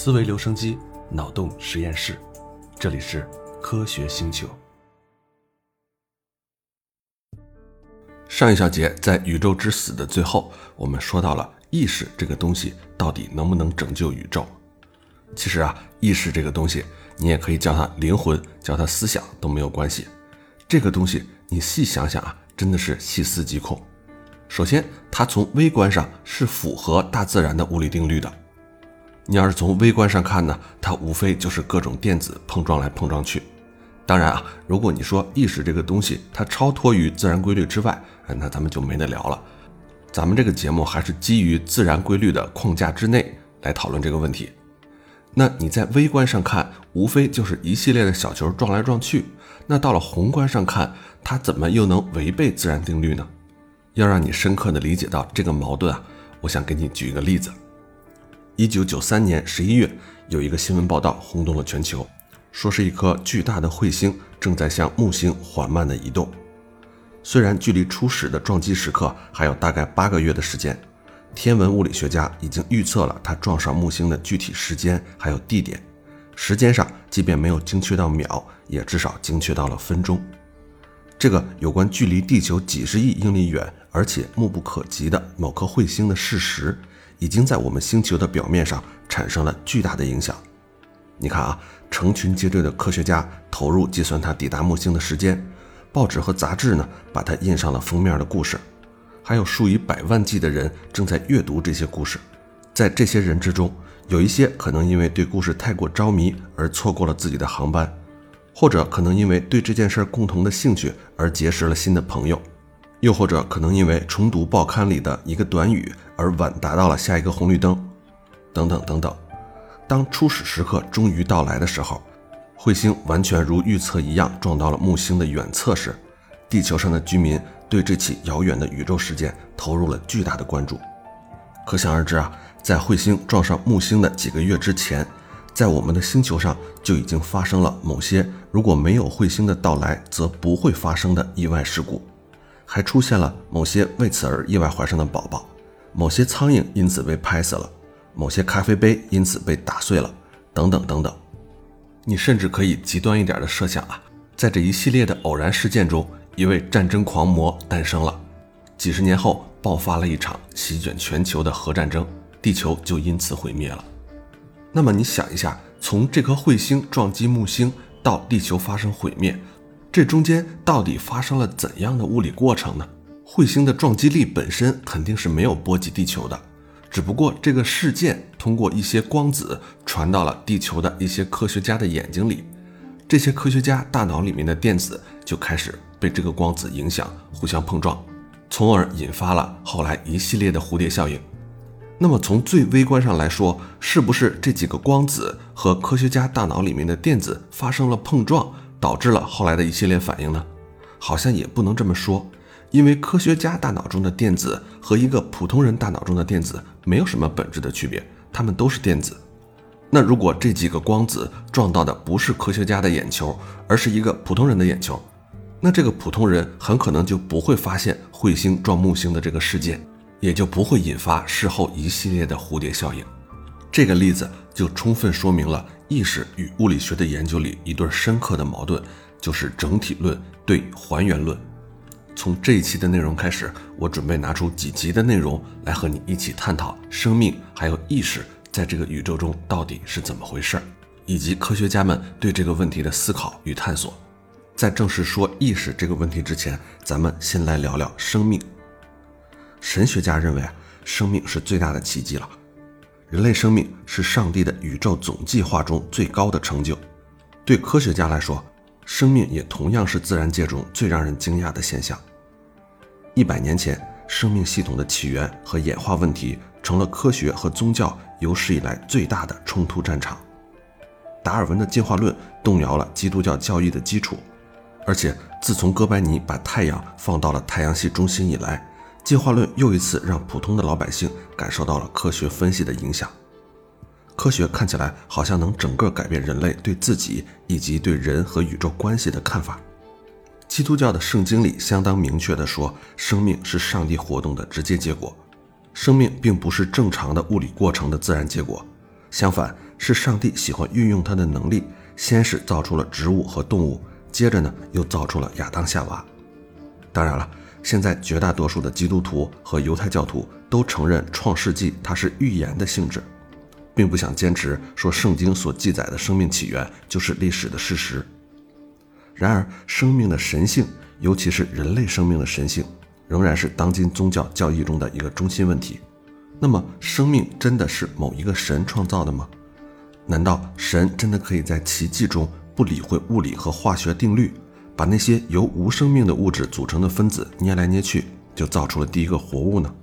思维留声机，脑洞实验室，这里是科学星球。上一小节在宇宙之死的最后，我们说到了意识这个东西到底能不能拯救宇宙？其实啊，意识这个东西，你也可以叫它灵魂，叫它思想都没有关系。这个东西你细想想啊，真的是细思极恐。首先，它从微观上是符合大自然的物理定律的。你要是从微观上看呢，它无非就是各种电子碰撞来碰撞去。当然啊，如果你说意识这个东西它超脱于自然规律之外，那咱们就没得聊了。咱们这个节目还是基于自然规律的框架之内来讨论这个问题。那你在微观上看，无非就是一系列的小球撞来撞去。那到了宏观上看，它怎么又能违背自然定律呢？要让你深刻的理解到这个矛盾啊，我想给你举一个例子。一九九三年十一月，有一个新闻报道轰动了全球，说是一颗巨大的彗星正在向木星缓慢地移动。虽然距离初始的撞击时刻还有大概八个月的时间，天文物理学家已经预测了它撞上木星的具体时间还有地点。时间上，即便没有精确到秒，也至少精确到了分钟。这个有关距离地球几十亿英里远而且目不可及的某颗彗星的事实。已经在我们星球的表面上产生了巨大的影响。你看啊，成群结队的科学家投入计算它抵达木星的时间，报纸和杂志呢把它印上了封面的故事，还有数以百万计的人正在阅读这些故事。在这些人之中，有一些可能因为对故事太过着迷而错过了自己的航班，或者可能因为对这件事共同的兴趣而结识了新的朋友。又或者可能因为重读报刊里的一个短语而晚达到了下一个红绿灯，等等等等。当初始时刻终于到来的时候，彗星完全如预测一样撞到了木星的远侧时，地球上的居民对这起遥远的宇宙事件投入了巨大的关注。可想而知啊，在彗星撞上木星的几个月之前，在我们的星球上就已经发生了某些如果没有彗星的到来则不会发生的意外事故。还出现了某些为此而意外怀上的宝宝，某些苍蝇因此被拍死了，某些咖啡杯因此被打碎了，等等等等。你甚至可以极端一点的设想啊，在这一系列的偶然事件中，一位战争狂魔诞生了，几十年后爆发了一场席卷全球的核战争，地球就因此毁灭了。那么你想一下，从这颗彗星撞击木星到地球发生毁灭。这中间到底发生了怎样的物理过程呢？彗星的撞击力本身肯定是没有波及地球的，只不过这个事件通过一些光子传到了地球的一些科学家的眼睛里，这些科学家大脑里面的电子就开始被这个光子影响，互相碰撞，从而引发了后来一系列的蝴蝶效应。那么从最微观上来说，是不是这几个光子和科学家大脑里面的电子发生了碰撞？导致了后来的一系列反应呢？好像也不能这么说，因为科学家大脑中的电子和一个普通人大脑中的电子没有什么本质的区别，它们都是电子。那如果这几个光子撞到的不是科学家的眼球，而是一个普通人的眼球，那这个普通人很可能就不会发现彗星撞木星的这个事件，也就不会引发事后一系列的蝴蝶效应。这个例子就充分说明了。意识与物理学的研究里一对深刻的矛盾，就是整体论对还原论。从这一期的内容开始，我准备拿出几集的内容来和你一起探讨生命还有意识在这个宇宙中到底是怎么回事儿，以及科学家们对这个问题的思考与探索。在正式说意识这个问题之前，咱们先来聊聊生命。神学家认为啊，生命是最大的奇迹了。人类生命是上帝的宇宙总计划中最高的成就。对科学家来说，生命也同样是自然界中最让人惊讶的现象。一百年前，生命系统的起源和演化问题成了科学和宗教有史以来最大的冲突战场。达尔文的进化论动摇了基督教教义的基础，而且自从哥白尼把太阳放到了太阳系中心以来。进化论又一次让普通的老百姓感受到了科学分析的影响。科学看起来好像能整个改变人类对自己以及对人和宇宙关系的看法。基督教的圣经里相当明确地说，生命是上帝活动的直接结果，生命并不是正常的物理过程的自然结果。相反，是上帝喜欢运用他的能力，先是造出了植物和动物，接着呢又造出了亚当夏娃。当然了，现在绝大多数的基督徒和犹太教徒都承认《创世纪》它是预言的性质，并不想坚持说圣经所记载的生命起源就是历史的事实。然而，生命的神性，尤其是人类生命的神性，仍然是当今宗教教义中的一个中心问题。那么，生命真的是某一个神创造的吗？难道神真的可以在奇迹中不理会物理和化学定律，把那些由无生命的物质组成的分子捏来捏去，就造出了第一个活物呢？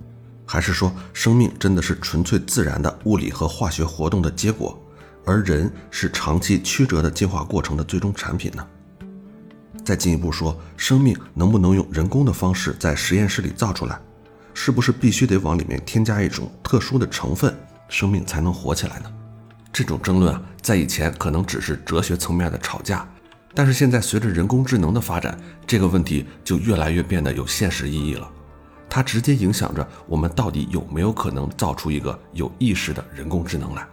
还是说，生命真的是纯粹自然的物理和化学活动的结果，而人是长期曲折的进化过程的最终产品呢？再进一步说，生命能不能用人工的方式在实验室里造出来？是不是必须得往里面添加一种特殊的成分，生命才能活起来呢？这种争论啊，在以前可能只是哲学层面的吵架，但是现在随着人工智能的发展，这个问题就越来越变得有现实意义了。它直接影响着我们到底有没有可能造出一个有意识的人工智能来。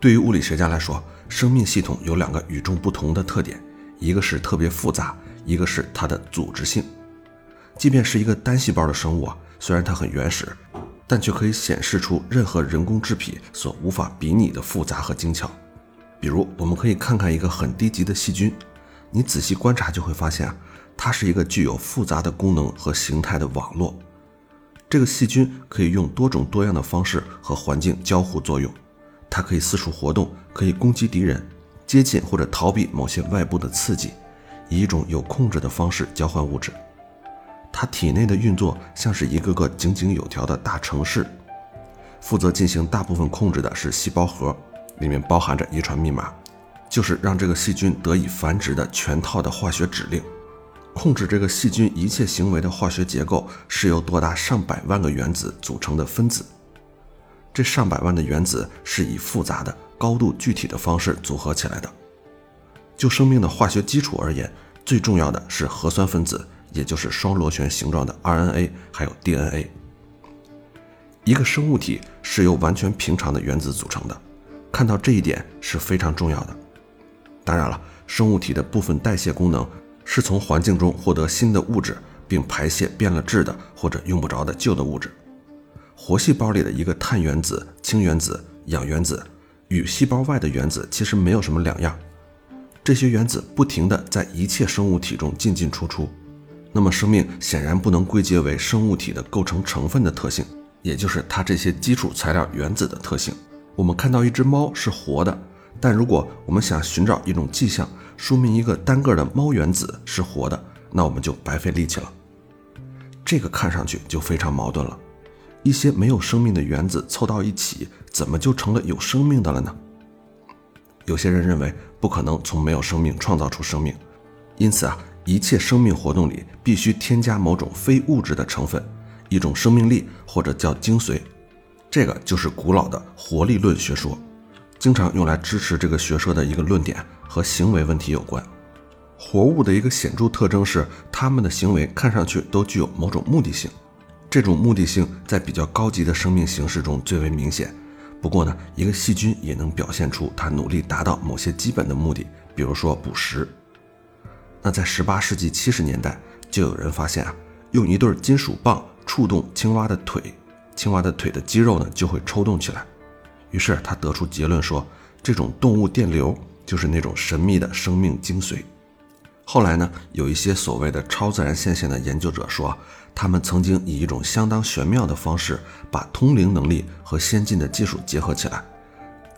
对于物理学家来说，生命系统有两个与众不同的特点，一个是特别复杂，一个是它的组织性。即便是一个单细胞的生物啊。虽然它很原始，但却可以显示出任何人工制品所无法比拟的复杂和精巧。比如，我们可以看看一个很低级的细菌，你仔细观察就会发现啊，它是一个具有复杂的功能和形态的网络。这个细菌可以用多种多样的方式和环境交互作用，它可以四处活动，可以攻击敌人，接近或者逃避某些外部的刺激，以一种有控制的方式交换物质。它体内的运作像是一个个井井有条的大城市，负责进行大部分控制的是细胞核，里面包含着遗传密码，就是让这个细菌得以繁殖的全套的化学指令。控制这个细菌一切行为的化学结构是由多达上百万个原子组成的分子，这上百万的原子是以复杂的、高度具体的方式组合起来的。就生命的化学基础而言，最重要的是核酸分子。也就是双螺旋形状的 RNA，还有 DNA。一个生物体是由完全平常的原子组成的，看到这一点是非常重要的。当然了，生物体的部分代谢功能是从环境中获得新的物质，并排泄变了质的或者用不着的旧的物质。活细胞里的一个碳原子、氢原子、氧原子，与细胞外的原子其实没有什么两样。这些原子不停地在一切生物体中进进出出。那么，生命显然不能归结为生物体的构成成分的特性，也就是它这些基础材料原子的特性。我们看到一只猫是活的，但如果我们想寻找一种迹象，说明一个单个的猫原子是活的，那我们就白费力气了。这个看上去就非常矛盾了。一些没有生命的原子凑到一起，怎么就成了有生命的了呢？有些人认为不可能从没有生命创造出生命，因此啊。一切生命活动里必须添加某种非物质的成分，一种生命力或者叫精髓，这个就是古老的活力论学说，经常用来支持这个学说的一个论点和行为问题有关。活物的一个显著特征是，它们的行为看上去都具有某种目的性，这种目的性在比较高级的生命形式中最为明显。不过呢，一个细菌也能表现出它努力达到某些基本的目的，比如说捕食。那在十八世纪七十年代，就有人发现啊，用一对金属棒触动青蛙的腿，青蛙的腿的肌肉呢就会抽动起来。于是他得出结论说，这种动物电流就是那种神秘的生命精髓。后来呢，有一些所谓的超自然现象的研究者说，他们曾经以一种相当玄妙的方式，把通灵能力和先进的技术结合起来，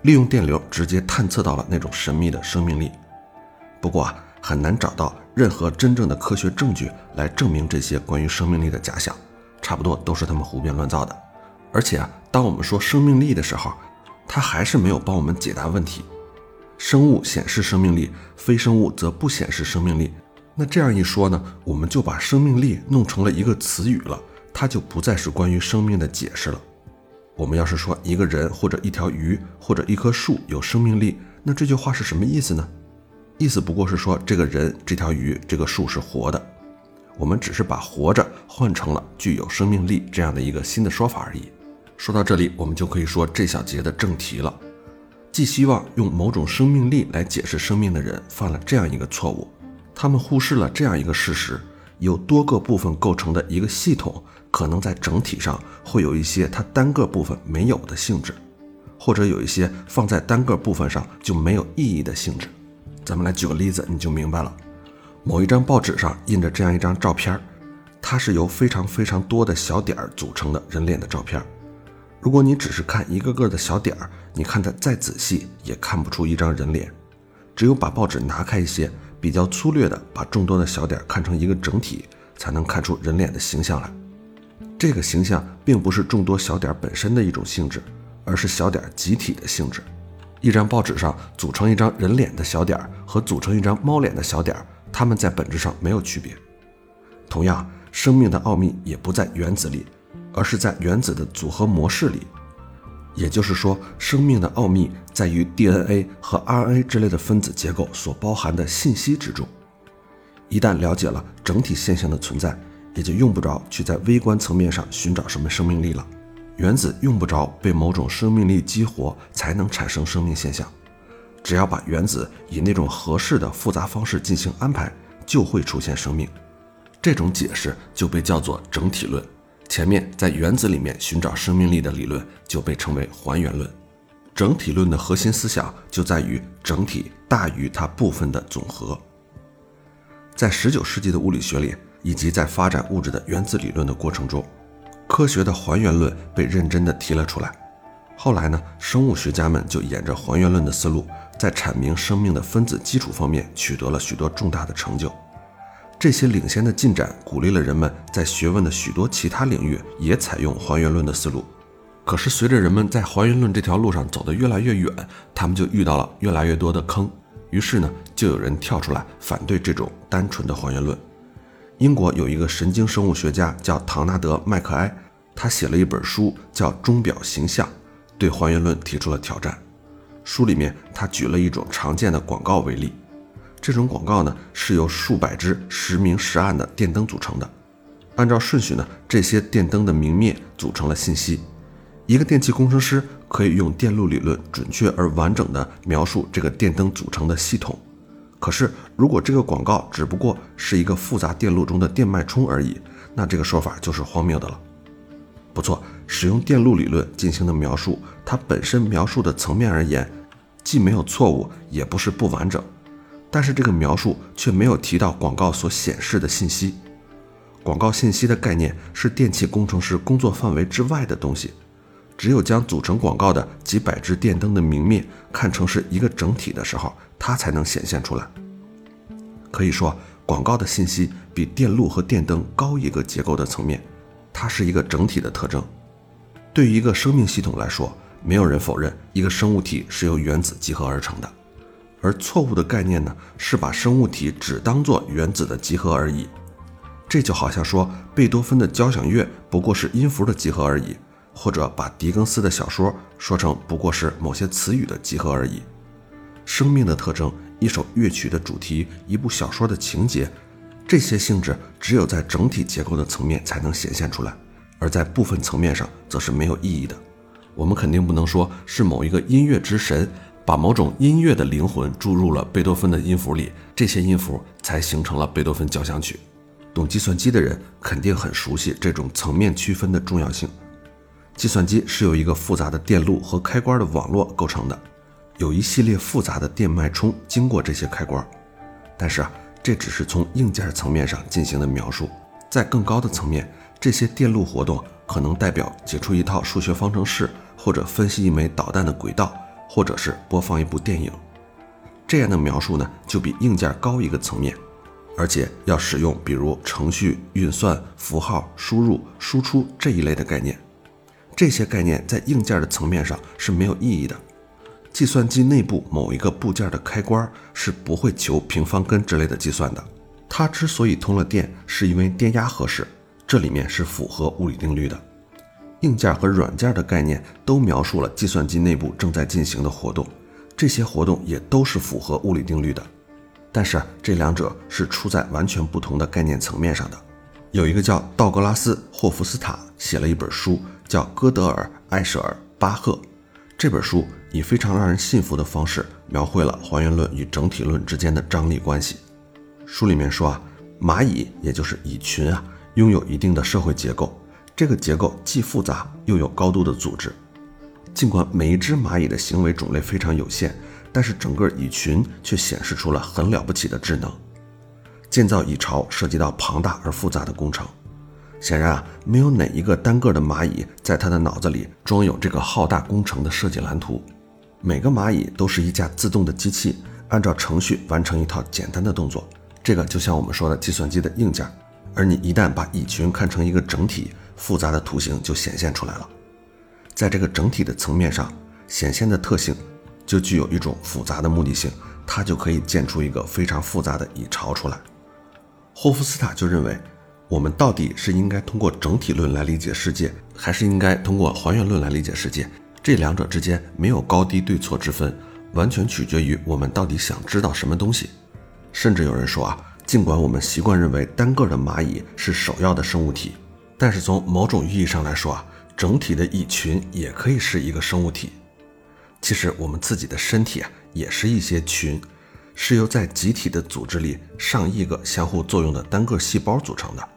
利用电流直接探测到了那种神秘的生命力。不过啊。很难找到任何真正的科学证据来证明这些关于生命力的假想，差不多都是他们胡编乱造的。而且啊，当我们说生命力的时候，它还是没有帮我们解答问题。生物显示生命力，非生物则不显示生命力。那这样一说呢，我们就把生命力弄成了一个词语了，它就不再是关于生命的解释了。我们要是说一个人或者一条鱼或者一棵树有生命力，那这句话是什么意思呢？意思不过是说，这个人、这条鱼、这个树是活的，我们只是把“活着”换成了具有生命力这样的一个新的说法而已。说到这里，我们就可以说这小节的正题了。寄希望用某种生命力来解释生命的人犯了这样一个错误：他们忽视了这样一个事实，由多个部分构成的一个系统，可能在整体上会有一些它单个部分没有的性质，或者有一些放在单个部分上就没有意义的性质。咱们来举个例子，你就明白了。某一张报纸上印着这样一张照片，它是由非常非常多的小点儿组成的人脸的照片。如果你只是看一个个的小点儿，你看得再仔细也看不出一张人脸。只有把报纸拿开一些，比较粗略的把众多的小点儿看成一个整体，才能看出人脸的形象来。这个形象并不是众多小点儿本身的一种性质，而是小点儿集体的性质。一张报纸上组成一张人脸的小点儿和组成一张猫脸的小点儿，它们在本质上没有区别。同样，生命的奥秘也不在原子里。而是在原子的组合模式里，也就是说，生命的奥秘在于 DNA 和 RNA 之类的分子结构所包含的信息之中。一旦了解了整体现象的存在，也就用不着去在微观层面上寻找什么生命力了。原子用不着被某种生命力激活才能产生生命现象，只要把原子以那种合适的复杂方式进行安排，就会出现生命。这种解释就被叫做整体论。前面在原子里面寻找生命力的理论就被称为还原论。整体论的核心思想就在于整体大于它部分的总和。在19世纪的物理学里，以及在发展物质的原子理论的过程中，科学的还原论被认真的提了出来。后来呢，生物学家们就沿着还原论的思路，在阐明生命的分子基础方面取得了许多重大的成就。这些领先的进展鼓励了人们在学问的许多其他领域也采用还原论的思路。可是，随着人们在还原论这条路上走得越来越远，他们就遇到了越来越多的坑。于是呢，就有人跳出来反对这种单纯的还原论。英国有一个神经生物学家叫唐纳德·麦克埃，他写了一本书叫《钟表形象》，对还原论提出了挑战。书里面他举了一种常见的广告为例。这种广告呢，是由数百只时明时暗的电灯组成的。按照顺序呢，这些电灯的明灭组成了信息。一个电气工程师可以用电路理论准确而完整地描述这个电灯组成的系统。可是，如果这个广告只不过是一个复杂电路中的电脉冲而已，那这个说法就是荒谬的了。不错，使用电路理论进行的描述，它本身描述的层面而言，既没有错误，也不是不完整。但是这个描述却没有提到广告所显示的信息。广告信息的概念是电气工程师工作范围之外的东西。只有将组成广告的几百只电灯的明灭看成是一个整体的时候，它才能显现出来。可以说，广告的信息比电路和电灯高一个结构的层面，它是一个整体的特征。对于一个生命系统来说，没有人否认一个生物体是由原子集合而成的。而错误的概念呢，是把生物体只当作原子的集合而已。这就好像说贝多芬的交响乐不过是音符的集合而已，或者把狄更斯的小说说成不过是某些词语的集合而已。生命的特征、一首乐曲的主题、一部小说的情节，这些性质只有在整体结构的层面才能显现出来，而在部分层面上则是没有意义的。我们肯定不能说是某一个音乐之神。把某种音乐的灵魂注入了贝多芬的音符里，这些音符才形成了贝多芬交响曲。懂计算机的人肯定很熟悉这种层面区分的重要性。计算机是由一个复杂的电路和开关的网络构成的，有一系列复杂的电脉冲经过这些开关。但是啊，这只是从硬件层面上进行的描述，在更高的层面，这些电路活动可能代表解出一套数学方程式，或者分析一枚导弹的轨道。或者是播放一部电影，这样的描述呢，就比硬件高一个层面，而且要使用比如程序运算、符号输入、输出这一类的概念。这些概念在硬件的层面上是没有意义的。计算机内部某一个部件的开关是不会求平方根之类的计算的。它之所以通了电，是因为电压合适，这里面是符合物理定律的。硬件和软件的概念都描述了计算机内部正在进行的活动，这些活动也都是符合物理定律的。但是这两者是处在完全不同的概念层面上的。有一个叫道格拉斯·霍夫斯塔写了一本书，叫《哥德尔、艾舍尔、巴赫》，这本书以非常让人信服的方式描绘了还原论与整体论之间的张力关系。书里面说啊，蚂蚁也就是蚁群啊，拥有一定的社会结构，这个结构既复杂又有高度的组织。尽管每一只蚂蚁的行为种类非常有限，但是整个蚁群却显示出了很了不起的智能。建造蚁巢涉及到庞大而复杂的工程，显然啊，没有哪一个单个的蚂蚁在它的脑子里装有这个浩大工程的设计蓝图。每个蚂蚁都是一架自动的机器，按照程序完成一套简单的动作。这个就像我们说的计算机的硬件。而你一旦把蚁群看成一个整体，复杂的图形就显现出来了。在这个整体的层面上显现的特性，就具有一种复杂的目的性，它就可以建出一个非常复杂的蚁巢出来。霍夫斯塔就认为，我们到底是应该通过整体论来理解世界，还是应该通过还原论来理解世界？这两者之间没有高低对错之分，完全取决于我们到底想知道什么东西。甚至有人说啊，尽管我们习惯认为单个的蚂蚁是首要的生物体，但是从某种意义上来说啊，整体的蚁群也可以是一个生物体。其实我们自己的身体啊，也是一些群。是由在集体的组织里上亿个相互作用的单个细胞组成的。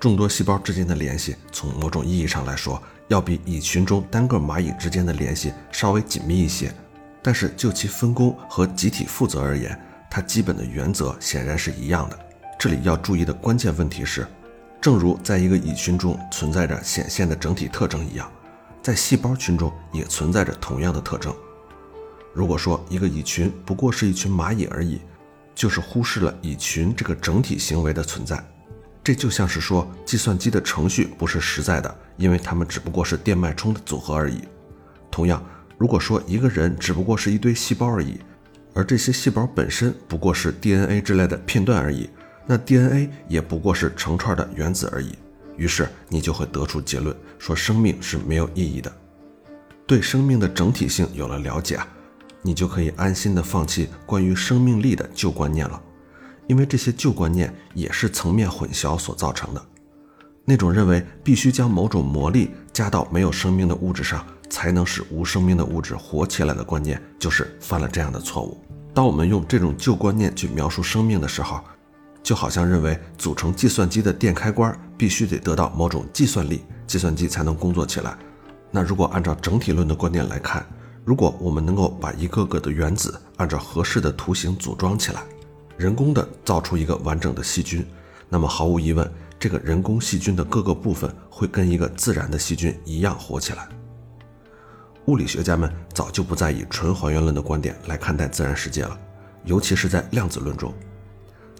众多细胞之间的联系，从某种意义上来说，要比蚁群中单个蚂蚁之间的联系稍微紧密一些。但是就其分工和集体负责而言，它基本的原则显然是一样的。这里要注意的关键问题是，正如在一个蚁群中存在着显现的整体特征一样，在细胞群中也存在着同样的特征。如果说一个蚁群不过是一群蚂蚁而已，就是忽视了蚁群这个整体行为的存在。这就像是说计算机的程序不是实在的，因为它们只不过是电脉冲的组合而已。同样，如果说一个人只不过是一堆细胞而已，而这些细胞本身不过是 DNA 之类的片段而已，那 DNA 也不过是成串的原子而已。于是你就会得出结论，说生命是没有意义的。对生命的整体性有了了解啊。你就可以安心的放弃关于生命力的旧观念了，因为这些旧观念也是层面混淆所造成的。那种认为必须将某种魔力加到没有生命的物质上，才能使无生命的物质活起来的观念，就是犯了这样的错误。当我们用这种旧观念去描述生命的时候，就好像认为组成计算机的电开关必须得得到某种计算力，计算机才能工作起来。那如果按照整体论的观点来看，如果我们能够把一个个的原子按照合适的图形组装起来，人工的造出一个完整的细菌，那么毫无疑问，这个人工细菌的各个部分会跟一个自然的细菌一样活起来。物理学家们早就不再以纯还原论的观点来看待自然世界了，尤其是在量子论中，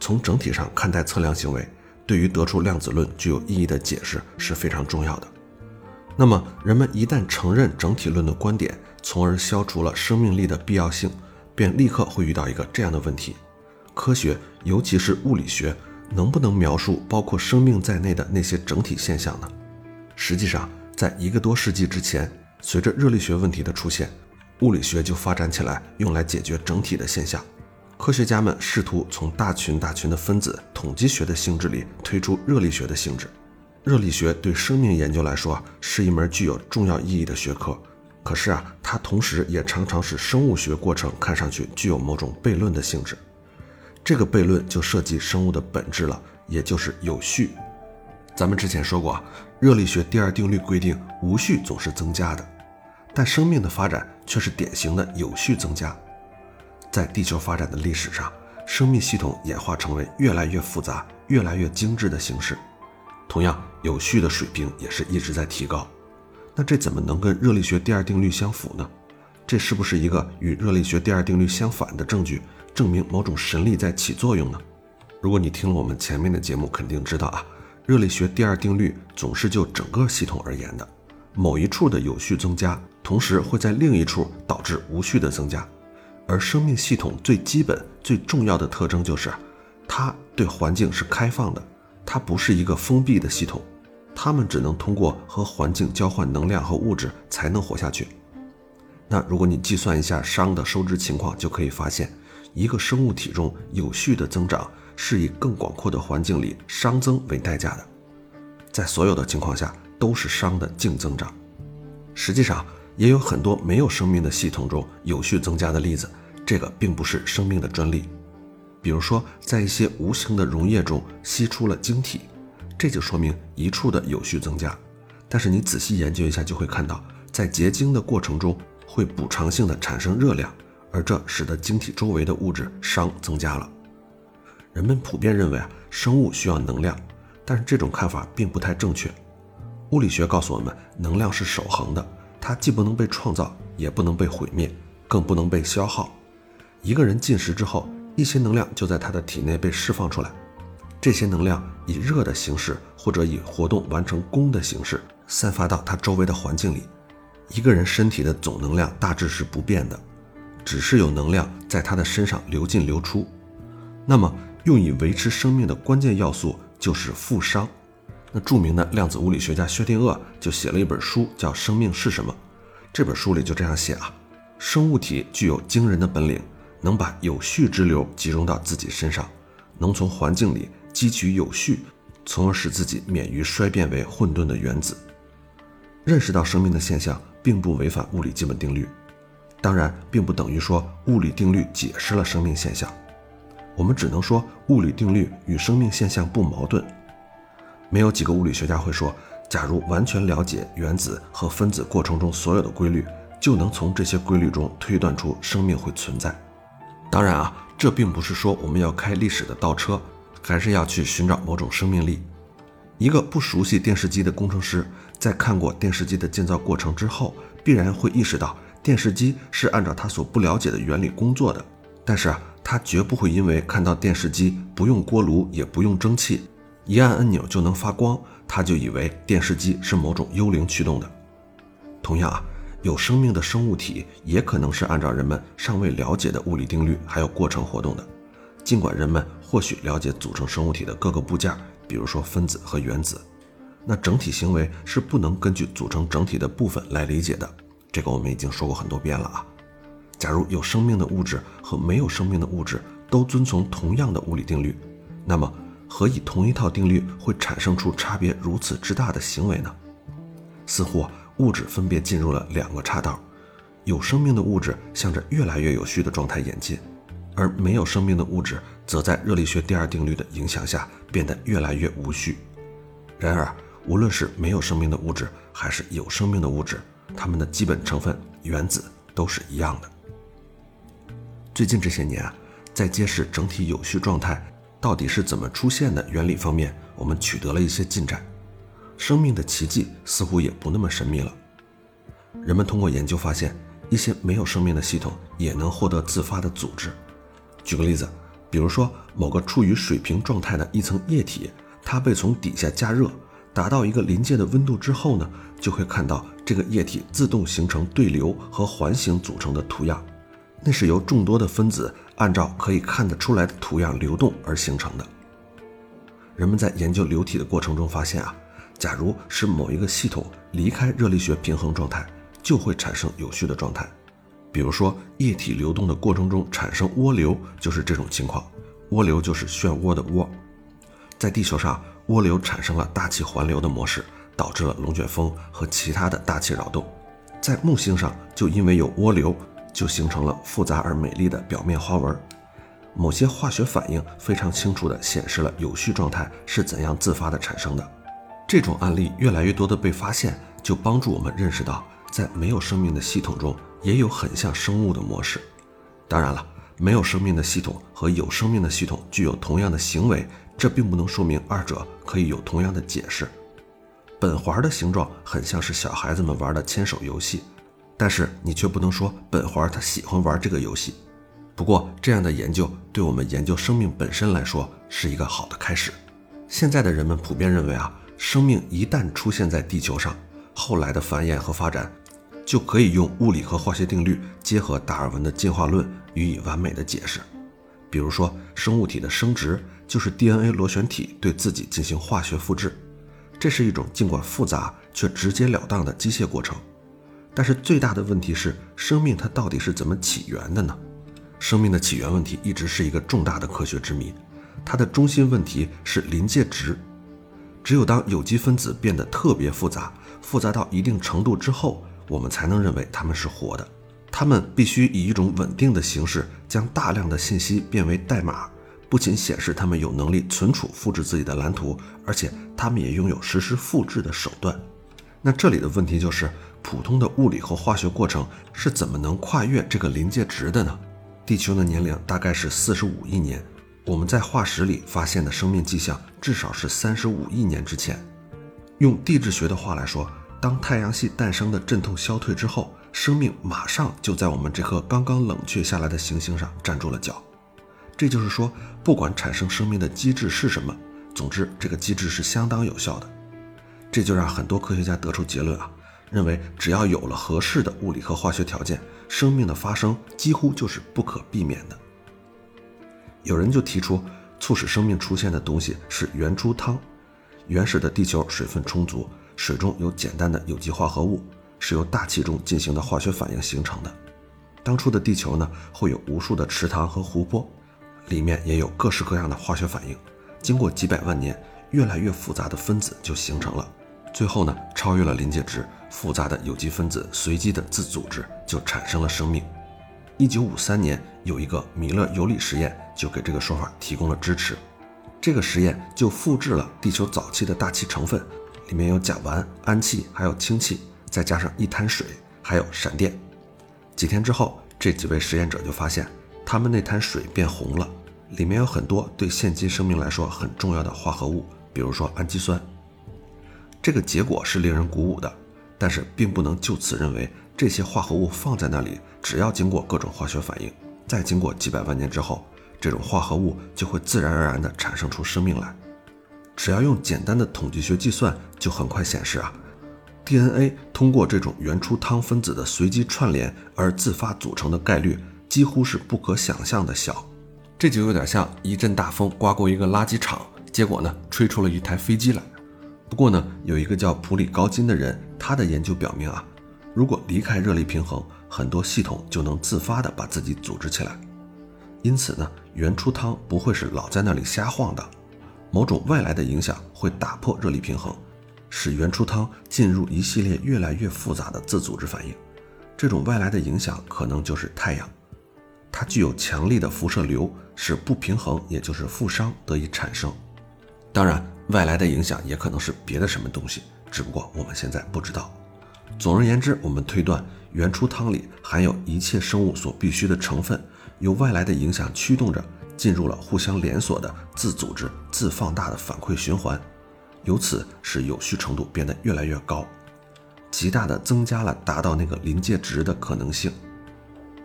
从整体上看待测量行为，对于得出量子论具有意义的解释是非常重要的。那么，人们一旦承认整体论的观点，从而消除了生命力的必要性，便立刻会遇到一个这样的问题：科学，尤其是物理学，能不能描述包括生命在内的那些整体现象呢？实际上，在一个多世纪之前，随着热力学问题的出现，物理学就发展起来，用来解决整体的现象。科学家们试图从大群大群的分子统计学的性质里推出热力学的性质。热力学对生命研究来说是一门具有重要意义的学科。可是啊，它同时也常常使生物学过程看上去具有某种悖论的性质。这个悖论就涉及生物的本质了，也就是有序。咱们之前说过，热力学第二定律规定无序总是增加的，但生命的发展却是典型的有序增加。在地球发展的历史上，生命系统演化成为越来越复杂、越来越精致的形式，同样，有序的水平也是一直在提高。那这怎么能跟热力学第二定律相符呢？这是不是一个与热力学第二定律相反的证据，证明某种神力在起作用呢？如果你听了我们前面的节目，肯定知道啊，热力学第二定律总是就整个系统而言的，某一处的有序增加，同时会在另一处导致无序的增加。而生命系统最基本、最重要的特征就是，它对环境是开放的，它不是一个封闭的系统。它们只能通过和环境交换能量和物质才能活下去。那如果你计算一下熵的收支情况，就可以发现，一个生物体中有序的增长是以更广阔的环境里熵增为代价的，在所有的情况下都是熵的净增长。实际上，也有很多没有生命的系统中有序增加的例子。这个并不是生命的专利。比如说，在一些无形的溶液中析出了晶体，这就说明一处的有序增加。但是你仔细研究一下，就会看到，在结晶的过程中会补偿性的产生热量，而这使得晶体周围的物质熵增加了。人们普遍认为啊，生物需要能量，但是这种看法并不太正确。物理学告诉我们，能量是守恒的，它既不能被创造，也不能被毁灭，更不能被消耗。一个人进食之后，一些能量就在他的体内被释放出来，这些能量以热的形式或者以活动完成功的形式。散发到他周围的环境里，一个人身体的总能量大致是不变的，只是有能量在他的身上流进流出。那么，用以维持生命的关键要素就是负熵。那著名的量子物理学家薛定谔就写了一本书，叫《生命是什么》。这本书里就这样写啊：生物体具有惊人的本领，能把有序之流集中到自己身上，能从环境里汲取有序，从而使自己免于衰变为混沌的原子。认识到生命的现象并不违反物理基本定律，当然，并不等于说物理定律解释了生命现象。我们只能说物理定律与生命现象不矛盾。没有几个物理学家会说，假如完全了解原子和分子过程中所有的规律，就能从这些规律中推断出生命会存在。当然啊，这并不是说我们要开历史的倒车，还是要去寻找某种生命力。一个不熟悉电视机的工程师。在看过电视机的建造过程之后，必然会意识到电视机是按照他所不了解的原理工作的。但是啊，他绝不会因为看到电视机不用锅炉也不用蒸汽，一按按钮就能发光，他就以为电视机是某种幽灵驱动的。同样啊，有生命的生物体也可能是按照人们尚未了解的物理定律还有过程活动的。尽管人们或许了解组成生物体的各个部件，比如说分子和原子。那整体行为是不能根据组成整体的部分来理解的，这个我们已经说过很多遍了啊。假如有生命的物质和没有生命的物质都遵从同样的物理定律，那么何以同一套定律会产生出差别如此之大的行为呢？似乎物质分别进入了两个岔道，有生命的物质向着越来越有序的状态演进，而没有生命的物质则在热力学第二定律的影响下变得越来越无序。然而。无论是没有生命的物质，还是有生命的物质，它们的基本成分原子都是一样的。最近这些年啊，在揭示整体有序状态到底是怎么出现的原理方面，我们取得了一些进展。生命的奇迹似乎也不那么神秘了。人们通过研究发现，一些没有生命的系统也能获得自发的组织。举个例子，比如说某个处于水平状态的一层液体，它被从底下加热。达到一个临界的温度之后呢，就会看到这个液体自动形成对流和环形组成的图样，那是由众多的分子按照可以看得出来的图样流动而形成的。人们在研究流体的过程中发现啊，假如使某一个系统离开热力学平衡状态，就会产生有序的状态。比如说，液体流动的过程中产生涡流就是这种情况，涡流就是漩涡的涡，在地球上。涡流产生了大气环流的模式，导致了龙卷风和其他的大气扰动。在木星上，就因为有涡流，就形成了复杂而美丽的表面花纹。某些化学反应非常清楚地显示了有序状态是怎样自发地产生的。这种案例越来越多地被发现，就帮助我们认识到，在没有生命的系统中，也有很像生物的模式。当然了，没有生命的系统和有生命的系统具有同样的行为。这并不能说明二者可以有同样的解释。苯环的形状很像是小孩子们玩的牵手游戏，但是你却不能说苯环他喜欢玩这个游戏。不过，这样的研究对我们研究生命本身来说是一个好的开始。现在的人们普遍认为啊，生命一旦出现在地球上，后来的繁衍和发展就可以用物理和化学定律结合达尔文的进化论予以完美的解释。比如说，生物体的生殖。就是 DNA 螺旋体对自己进行化学复制，这是一种尽管复杂却直截了当的机械过程。但是最大的问题是，生命它到底是怎么起源的呢？生命的起源问题一直是一个重大的科学之谜。它的中心问题是临界值。只有当有机分子变得特别复杂，复杂到一定程度之后，我们才能认为它们是活的。它们必须以一种稳定的形式将大量的信息变为代码，不仅显示它们有能力存储、复制自己的蓝图，而且它们也拥有实时复制的手段。那这里的问题就是，普通的物理和化学过程是怎么能跨越这个临界值的呢？地球的年龄大概是四十五亿年，我们在化石里发现的生命迹象至少是三十五亿年之前。用地质学的话来说，当太阳系诞生的阵痛消退之后，生命马上就在我们这颗刚刚冷却下来的行星上站住了脚。这就是说，不管产生生命的机制是什么，总之这个机制是相当有效的。这就让很多科学家得出结论啊，认为只要有了合适的物理和化学条件，生命的发生几乎就是不可避免的。有人就提出，促使生命出现的东西是原初汤。原始的地球水分充足，水中有简单的有机化合物，是由大气中进行的化学反应形成的。当初的地球呢，会有无数的池塘和湖泊，里面也有各式各样的化学反应。经过几百万年，越来越复杂的分子就形成了。最后呢，超越了临界值，复杂的有机分子随机的自组织，就产生了生命。一九五三年，有一个米勒尤里实验，就给这个说法提供了支持。这个实验就复制了地球早期的大气成分，里面有甲烷、氨气，还有氢气，再加上一滩水，还有闪电。几天之后，这几位实验者就发现，他们那滩水变红了，里面有很多对现今生命来说很重要的化合物，比如说氨基酸。这个结果是令人鼓舞的，但是并不能就此认为这些化合物放在那里，只要经过各种化学反应，再经过几百万年之后，这种化合物就会自然而然地产生出生命来。只要用简单的统计学计算，就很快显示啊，DNA 通过这种原初汤分子的随机串联而自发组成的概率，几乎是不可想象的小。这就有点像一阵大风刮过一个垃圾场，结果呢，吹出了一台飞机来。不过呢，有一个叫普里高金的人，他的研究表明啊，如果离开热力平衡，很多系统就能自发的把自己组织起来。因此呢，原初汤不会是老在那里瞎晃的，某种外来的影响会打破热力平衡，使原初汤进入一系列越来越复杂的自组织反应。这种外来的影响可能就是太阳，它具有强力的辐射流，使不平衡也就是负熵得以产生。当然。外来的影响也可能是别的什么东西，只不过我们现在不知道。总而言之，我们推断原初汤里含有一切生物所必需的成分，由外来的影响驱动着，进入了互相连锁的自组织、自放大的反馈循环，由此使有序程度变得越来越高，极大地增加了达到那个临界值的可能性。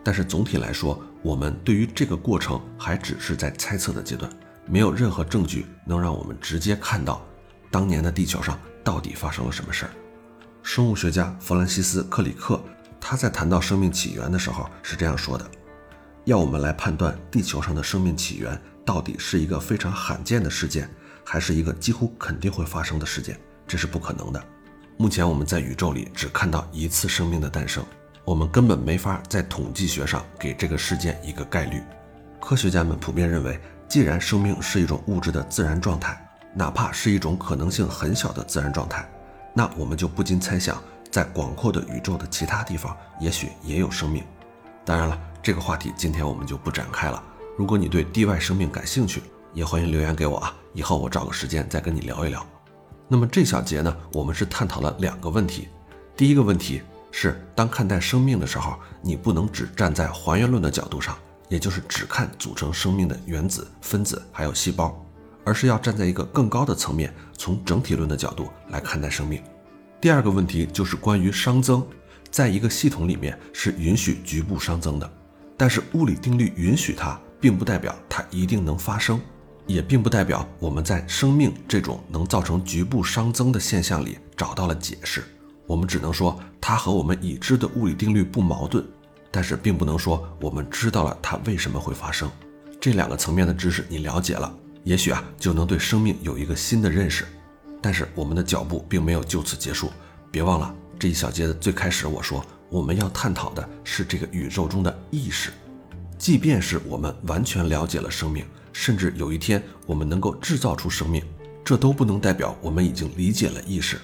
但是总体来说，我们对于这个过程还只是在猜测的阶段。没有任何证据能让我们直接看到当年的地球上到底发生了什么事儿。生物学家弗兰西斯·克里克他在谈到生命起源的时候是这样说的：要我们来判断地球上的生命起源到底是一个非常罕见的事件，还是一个几乎肯定会发生的事件，这是不可能的。目前我们在宇宙里只看到一次生命的诞生，我们根本没法在统计学上给这个事件一个概率。科学家们普遍认为。既然生命是一种物质的自然状态，哪怕是一种可能性很小的自然状态，那我们就不禁猜想，在广阔的宇宙的其他地方，也许也有生命。当然了，这个话题今天我们就不展开了。如果你对地外生命感兴趣，也欢迎留言给我啊，以后我找个时间再跟你聊一聊。那么这小节呢，我们是探讨了两个问题。第一个问题是，当看待生命的时候，你不能只站在还原论的角度上。也就是只看组成生命的原子、分子还有细胞，而是要站在一个更高的层面，从整体论的角度来看待生命。第二个问题就是关于熵增，在一个系统里面是允许局部熵增的，但是物理定律允许它，并不代表它一定能发生，也并不代表我们在生命这种能造成局部熵增的现象里找到了解释。我们只能说它和我们已知的物理定律不矛盾。但是并不能说我们知道了它为什么会发生，这两个层面的知识你了解了，也许啊就能对生命有一个新的认识。但是我们的脚步并没有就此结束，别忘了这一小节的最开始我说我们要探讨的是这个宇宙中的意识。即便是我们完全了解了生命，甚至有一天我们能够制造出生命，这都不能代表我们已经理解了意识。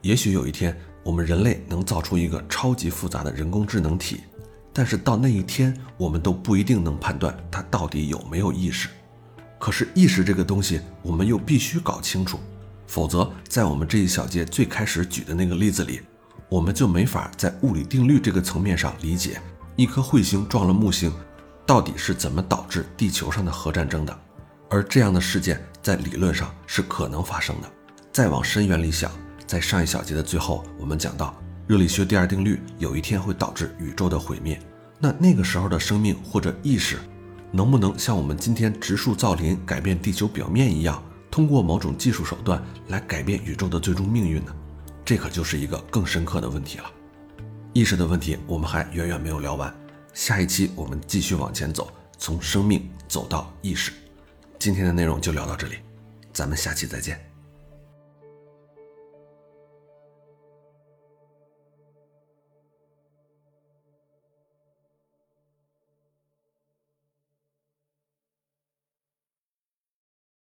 也许有一天，我们人类能造出一个超级复杂的人工智能体，但是到那一天，我们都不一定能判断它到底有没有意识。可是意识这个东西，我们又必须搞清楚，否则在我们这一小节最开始举的那个例子里，我们就没法在物理定律这个层面上理解一颗彗星撞了木星。到底是怎么导致地球上的核战争的？而这样的事件在理论上是可能发生的。再往深远里想，在上一小节的最后，我们讲到热力学第二定律有一天会导致宇宙的毁灭。那那个时候的生命或者意识，能不能像我们今天植树造林改变地球表面一样，通过某种技术手段来改变宇宙的最终命运呢？这可就是一个更深刻的问题了。意识的问题我们还远远没有聊完。下一期我们继续往前走，从生命走到意识。今天的内容就聊到这里，咱们下期再见。